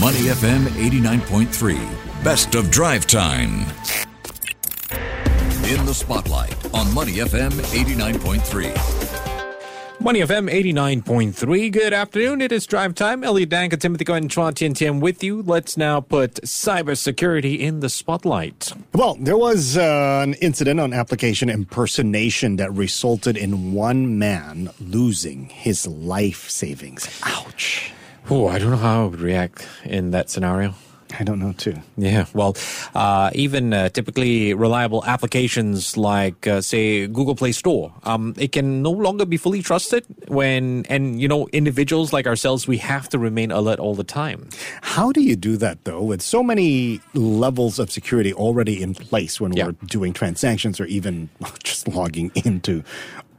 Money FM 89.3. Best of drive time. In the spotlight on Money FM 89.3. Money FM 89.3. Good afternoon. It is drive time. Elliot Danker, Timothy Goen, Chua Tian Tian with you. Let's now put cybersecurity in the spotlight. Well, there was uh, an incident on application impersonation that resulted in one man losing his life savings. Ouch. Oh, I don't know how I would react in that scenario. I don't know too. Yeah, well, uh, even uh, typically reliable applications like, uh, say, Google Play Store, um, it can no longer be fully trusted when, and you know, individuals like ourselves, we have to remain alert all the time. How do you do that though, with so many levels of security already in place when Yeah. we're doing transactions or even just logging into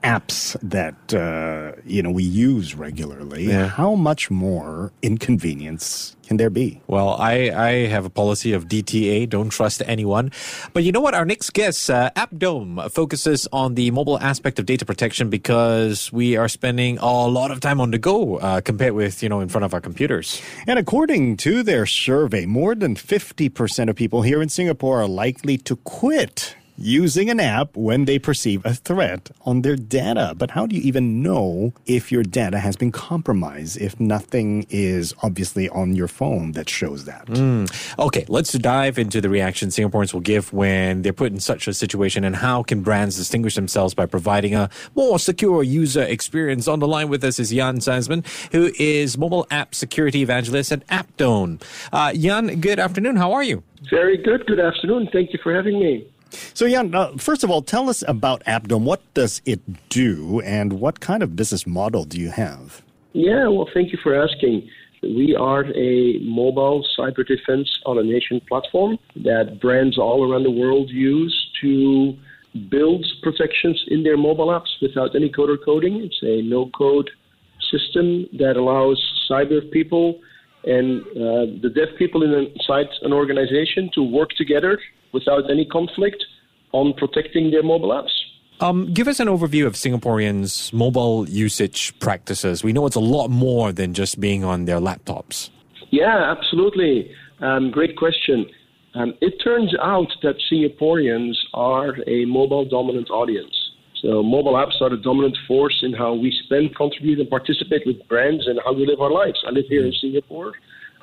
apps that uh, you know we use regularly? Yeah. How much more inconvenience can there be? Well, I, I have a policy of DTA, don't trust anyone. But you know what? Our next guest, uh, AppDome, focuses on the mobile aspect of data protection because we are spending a lot of time on the go uh, compared with, you know, in front of our computers. And according to their survey, more than 50% of people here in Singapore are likely to quit using an app when they perceive a threat on their data. But how do you even know if your data has been compromised if nothing is obviously on your phone that shows that? Okay, let's dive into the reaction Singaporeans will give when they're put in such a situation and how can brands distinguish themselves by providing a more secure user experience. On the line with us is Jan Sysmans, who is mobile app security evangelist at AppDome. Uh, Jan, good afternoon. How are you? Very good. Good afternoon. Thank you for having me. So, Jan, uh, first of all, tell us about AppDome. What does it do and what kind of business model do you have? Yeah, well, thank you for asking. We are a mobile cyber defense automation platform that brands all around the world use to build protections in their mobile apps without any code or coding. It's a no code system that allows cyber people and uh, the dev people inside an organization to work together without any conflict on protecting their mobile apps. Um, give us an overview of Singaporeans' mobile usage practices. We know it's a lot more than just being on their laptops. Yeah, absolutely. Um, great question. Um, it turns out that Singaporeans are a mobile dominant audience. So, mobile apps are the dominant force in how we spend, contribute, and participate with brands and how we live our lives. I live here in Singapore.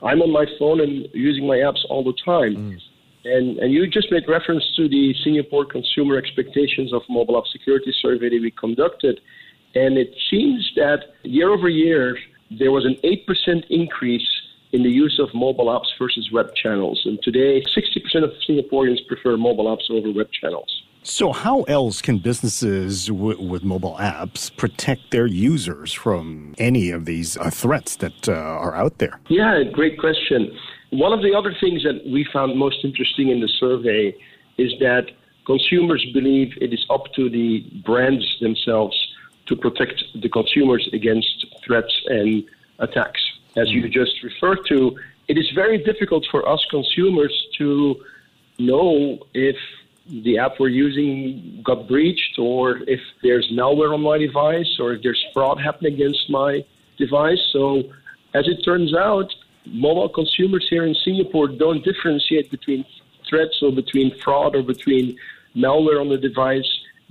I'm on my phone and using my apps all the time. And, and you just made reference to the Singapore Consumer Expectations of Mobile App Security survey that we conducted. And it seems that year over year, there was an 8% increase in the use of mobile apps versus web channels. And today, 60% of Singaporeans prefer mobile apps over web channels. So, how else can businesses w- with mobile apps protect their users from any of these uh, threats that uh, are out there? Yeah, great question. One of the other things that we found most interesting in the survey is that consumers believe it is up to the brands themselves to protect the consumers against threats and attacks. As you mm. just referred to, it is very difficult for us consumers to know if the app we're using got breached or if there's malware on my device or if there's fraud happening against my device. So, as it turns out, mobile consumers here in Singapore don't differentiate between threats or between fraud or between malware on the device.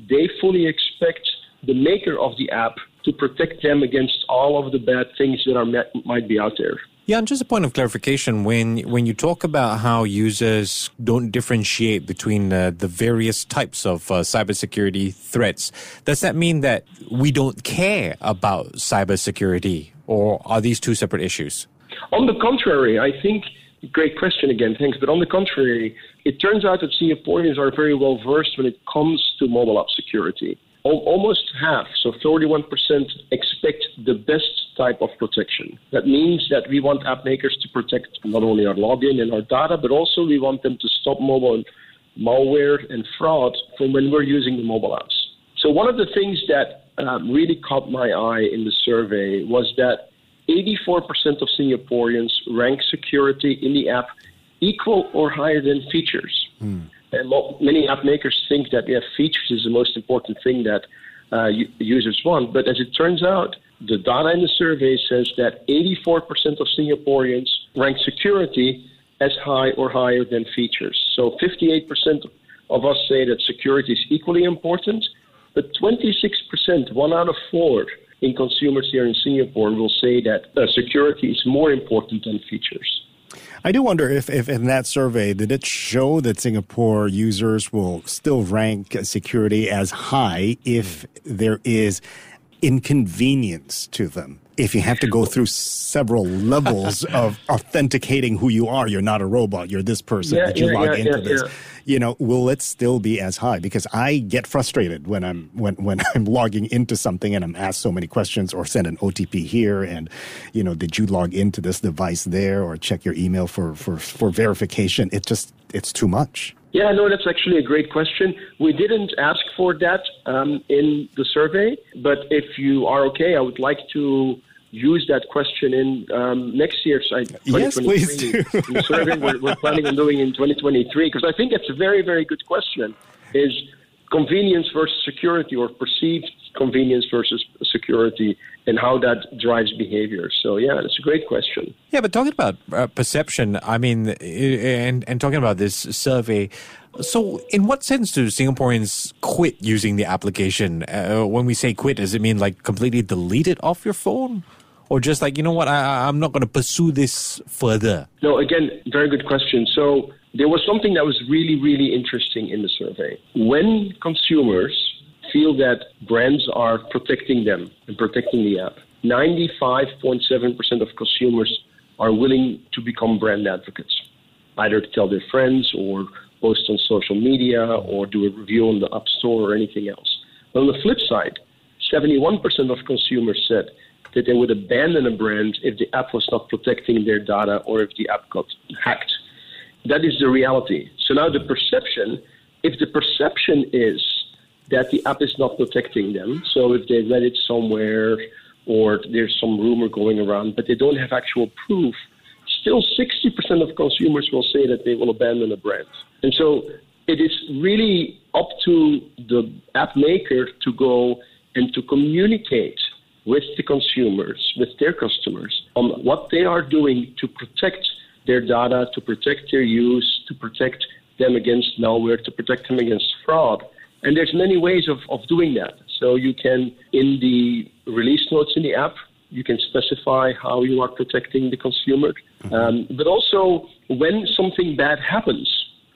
They fully expect the maker of the app to protect them against all of the bad things that are might be out there. Yeah, and just a point of clarification: when when you talk about how users don't differentiate between uh, the various types of uh, cybersecurity threats, does that mean that we don't care about cybersecurity, or are these two separate issues? On the contrary, I think great question again, thanks. But on the contrary, it turns out that Singaporeans are very well versed when it comes to mobile app security. Almost half, so 41%, expect the best type of protection. That means that we want app makers to protect not only our login and our data, but also we want them to stop mobile malware and fraud from when we're using the mobile apps. So one of the things that um, really caught my eye in the survey was that 84% of Singaporeans rank security in the app equal or higher than features. And many app makers think that yeah, features is the most important thing that uh, users want. But as it turns out, the data in the survey says that 84% of Singaporeans rank security as high or higher than features. So 58% of us say that security is equally important, but 26%, one out of four in consumers here in Singapore, will say that uh, security is more important than features. I do wonder if, if in that survey, did it show that Singapore users will still rank security as high if there is inconvenience to them? If you have to go through several levels of authenticating who you are, you're not a robot, you're this person, Yeah, did you yeah, log yeah, into this? You know, will it still be as high? Because I get frustrated when I'm when when I'm logging into something and I'm asked so many questions or send an OTP here and you know, did you log into this device there or check your email for for, for verification? It just it's too much. Yeah, no, that's actually a great question. We didn't ask for that um, in the survey, but if you are okay, I would like to use that question in um, next year's I, Yes, please do. survey we're, we're planning on doing in 2023 because I think it's a very, very good question. Is convenience versus security or perceived convenience versus security and how that drives behavior. So yeah, that's a great question. Yeah, but talking about uh, perception, I mean, and and talking about this survey, so in what sense do Singaporeans quit using the application? Uh, when we say quit, does it mean like completely delete it off your phone, or just like you know what, I- I'm not going to pursue this further? No, again, very good question. So there was something that was really, really interesting in the survey. When consumers feel that brands are protecting them and protecting the app, 95.7% of consumers are willing to become brand advocates, either to tell their friends or post on social media or do a review on the App Store or anything else. But On the flip side, 71% of consumers said that they would abandon a brand if the app was not protecting their data or if the app got hacked. That is the reality. So now the perception, if the perception is that the app is not protecting them, so if they read it somewhere or there's some rumor going around, but they don't have actual proof, still 60% of consumers will say that they will abandon a brand. And so it is really up to the app maker to go and to communicate with the consumers, with their customers, on what they are doing to protect their data, to protect their use, to protect them against malware, to protect them against fraud. And there's many ways of, of doing that. So you can, in the release notes in the app, you can specify how you are protecting the consumer. Um, but also, when something bad happens,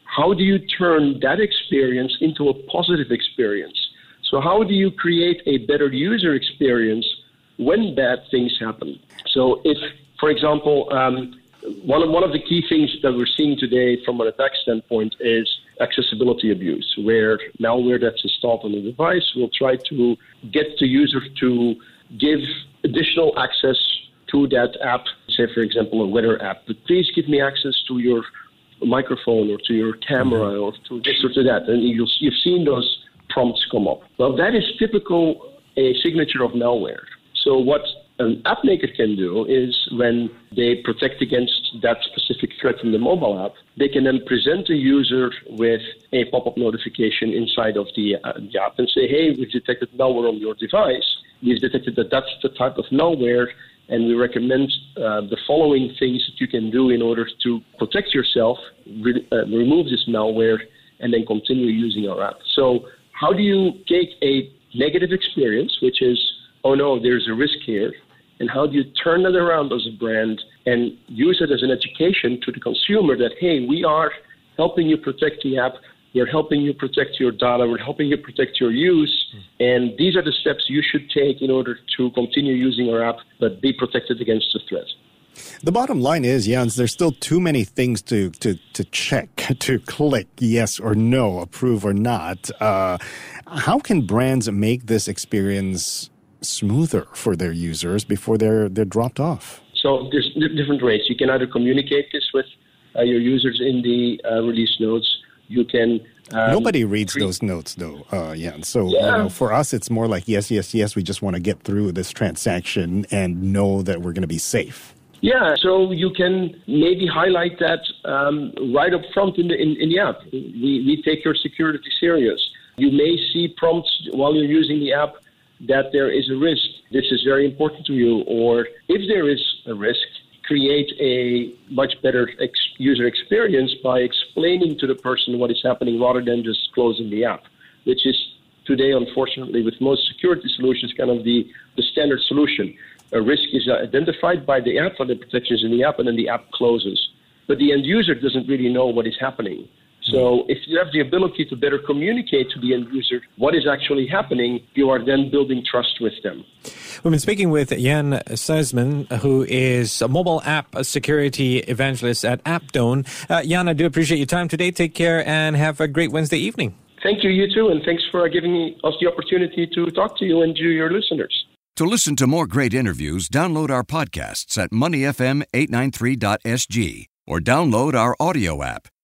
how do you turn that experience into a positive experience? So, how do you create a better user experience when bad things happen? So, if, for example, um, one of, one of the key things that we're seeing today from an attack standpoint is accessibility abuse, where malware that's installed on the device will try to get the user to give additional access to that app, say, for example, a weather app, but please give me access to your microphone or to your camera or to this or to that. And you'll, you've seen those prompts come up. Well, that is typical a signature of malware. So what an app maker can do is when they protect against that specific threat in the mobile app, they can then present the user with a pop-up notification inside of the, uh, the app and say, hey, we've detected malware on your device. We've detected that that's the type of malware and we recommend uh, the following things that you can do in order to protect yourself, re- uh, remove this malware, and then continue using our app. So, how do you take a negative experience, which is, oh no, there's a risk here, and how do you turn that around as a brand and use it as an education to the consumer that, hey, we are helping you protect the app, we're helping you protect your data, we're helping you protect your use, and these are the steps you should take in order to continue using our app, but be protected against the threat. The bottom line is, Jans, there's still too many things to, to, to check, to click yes or no, approve or not. Uh, how can brands make this experience smoother for their users before they're, they're dropped off? So there's different ways. You can either communicate this with uh, your users in the uh, release notes. You can. Um, Nobody reads cre- those notes, though, uh, Jan. So you know, for us, it's more like yes, yes, yes. We just want to get through this transaction and know that we're going to be safe. Yeah, so you can maybe highlight that um, right up front in the in, in the app. We, we take your security serious. You may see prompts while you're using the app that there is a risk. This is very important to you. Or if there is a risk, create a much better ex- user experience by explaining to the person what is happening rather than just closing the app, which is today, unfortunately, with most security solutions, kind of the, the standard solution. A risk is identified by the app or the protections in the app, and then the app closes. But the end user doesn't really know what is happening. So if you have the ability to better communicate to the end user what is actually happening, you are then building trust with them. We've been speaking with Jan Sysman, who is a mobile app security evangelist at AppDome. Uh, Jan, I do appreciate your time today. Take care and have a great Wednesday evening. Thank you, you too, and thanks for giving us the opportunity to talk to you and to your listeners. To listen to more great interviews, download our podcasts at moneyfm893.sg or download our audio app.